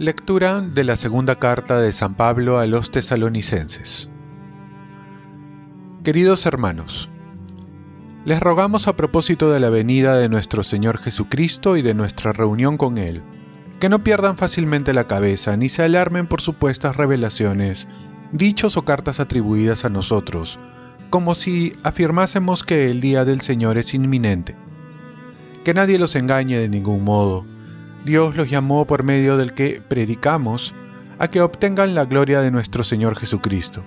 Lectura de la segunda carta de San Pablo a los tesalonicenses. Queridos hermanos, les rogamos a propósito de la venida de nuestro Señor Jesucristo y de nuestra reunión con Él, que no pierdan fácilmente la cabeza ni se alarmen por supuestas revelaciones, dichos o cartas atribuidas a nosotros, como si afirmásemos que el día del Señor es inminente. Que nadie los engañe de ningún modo, Dios los llamó por medio del que predicamos a que obtengan la gloria de nuestro Señor Jesucristo.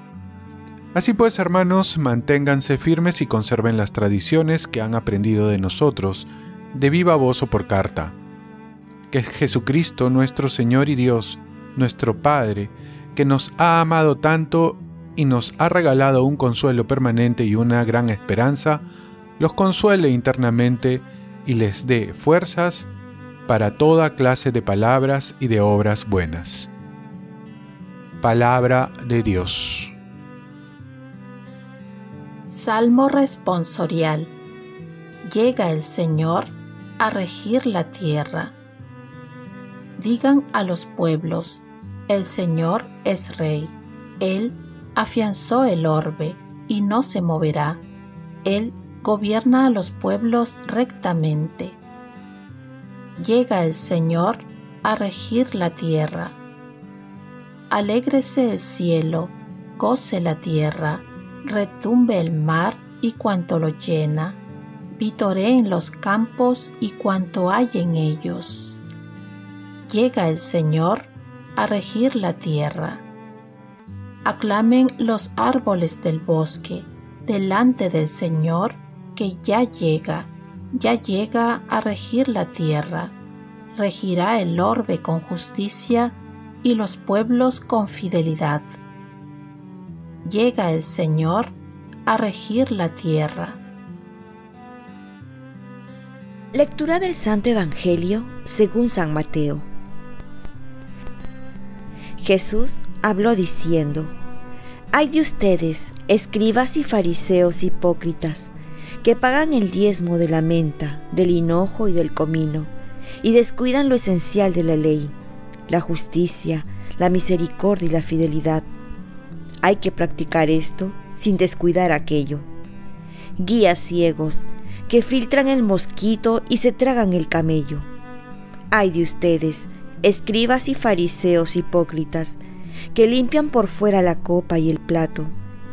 Así pues, hermanos, manténganse firmes y conserven las tradiciones que han aprendido de nosotros, de viva voz o por carta. Que Jesucristo, nuestro Señor y Dios, nuestro Padre, que nos ha amado tanto y nos ha regalado un consuelo permanente y una gran esperanza, los consuele internamente y les dé fuerzas para toda clase de palabras y de obras buenas. Palabra de Dios. Salmo responsorial. Llega el Señor a regir la tierra. Digan a los pueblos, el Señor es Rey. Él afianzó el orbe y no se moverá. Él gobierna a los pueblos rectamente llega el Señor a regir la tierra. Alégrese el cielo, goce la tierra, retumbe el mar y cuanto lo llena, en los campos y cuanto hay en ellos. Llega el Señor a regir la tierra. Aclamen los árboles del bosque delante del Señor que ya llega ya llega a regir la tierra, regirá el orbe con justicia y los pueblos con fidelidad. Llega el Señor a regir la tierra. Lectura del Santo Evangelio según San Mateo. Jesús habló diciendo, Hay de ustedes, escribas y fariseos hipócritas, que pagan el diezmo de la menta, del hinojo y del comino, y descuidan lo esencial de la ley, la justicia, la misericordia y la fidelidad. Hay que practicar esto sin descuidar aquello. Guías ciegos que filtran el mosquito y se tragan el camello. Ay de ustedes, escribas y fariseos hipócritas, que limpian por fuera la copa y el plato,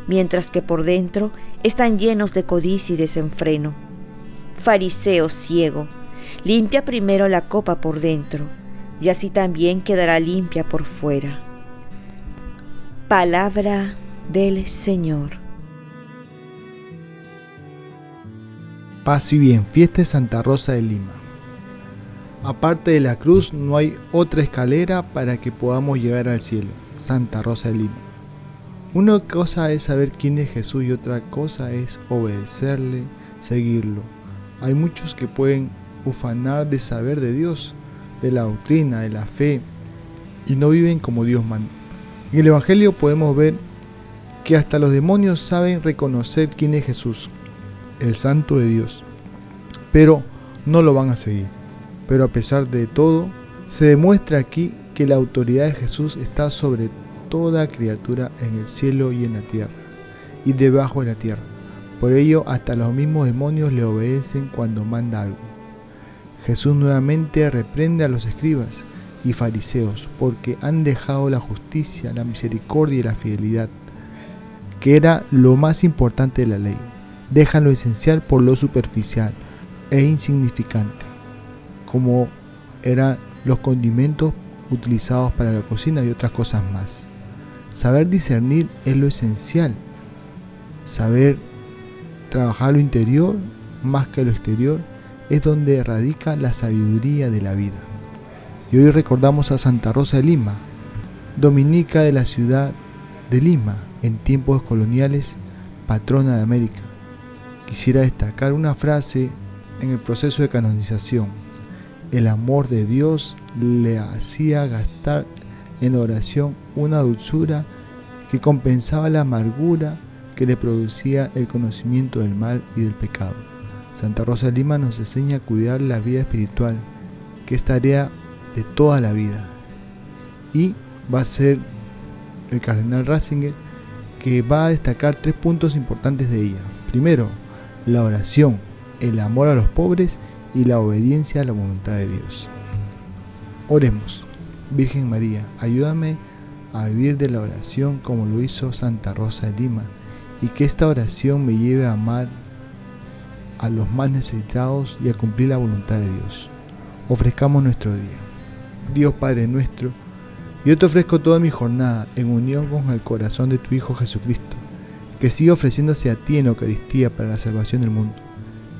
mientras que por dentro están llenos de codicia y desenfreno. Fariseo ciego, limpia primero la copa por dentro, y así también quedará limpia por fuera. Palabra del Señor. Paz y bien, fiesta de Santa Rosa de Lima. Aparte de la cruz, no hay otra escalera para que podamos llegar al cielo. Santa Rosa de Lima. Una cosa es saber quién es Jesús y otra cosa es obedecerle, seguirlo. Hay muchos que pueden ufanar de saber de Dios, de la doctrina, de la fe, y no viven como Dios manda. En el Evangelio podemos ver que hasta los demonios saben reconocer quién es Jesús, el Santo de Dios, pero no lo van a seguir. Pero a pesar de todo, se demuestra aquí que la autoridad de Jesús está sobre toda criatura en el cielo y en la tierra, y debajo de la tierra. Por ello, hasta los mismos demonios le obedecen cuando manda algo. Jesús nuevamente reprende a los escribas y fariseos porque han dejado la justicia, la misericordia y la fidelidad, que era lo más importante de la ley. Dejan lo esencial por lo superficial e insignificante, como eran los condimentos utilizados para la cocina y otras cosas más. Saber discernir es lo esencial. Saber trabajar lo interior más que lo exterior es donde radica la sabiduría de la vida. Y hoy recordamos a Santa Rosa de Lima, dominica de la ciudad de Lima, en tiempos coloniales, patrona de América. Quisiera destacar una frase en el proceso de canonización. El amor de Dios le hacía gastar en oración una dulzura que compensaba la amargura que le producía el conocimiento del mal y del pecado. Santa Rosa Lima nos enseña a cuidar la vida espiritual, que es tarea de toda la vida. Y va a ser el cardenal Ratzinger que va a destacar tres puntos importantes de ella. Primero, la oración, el amor a los pobres y la obediencia a la voluntad de Dios. Oremos. Virgen María, ayúdame a vivir de la oración como lo hizo Santa Rosa de Lima y que esta oración me lleve a amar a los más necesitados y a cumplir la voluntad de Dios. Ofrezcamos nuestro día. Dios Padre nuestro, yo te ofrezco toda mi jornada en unión con el corazón de tu Hijo Jesucristo, que siga ofreciéndose a ti en Eucaristía para la salvación del mundo.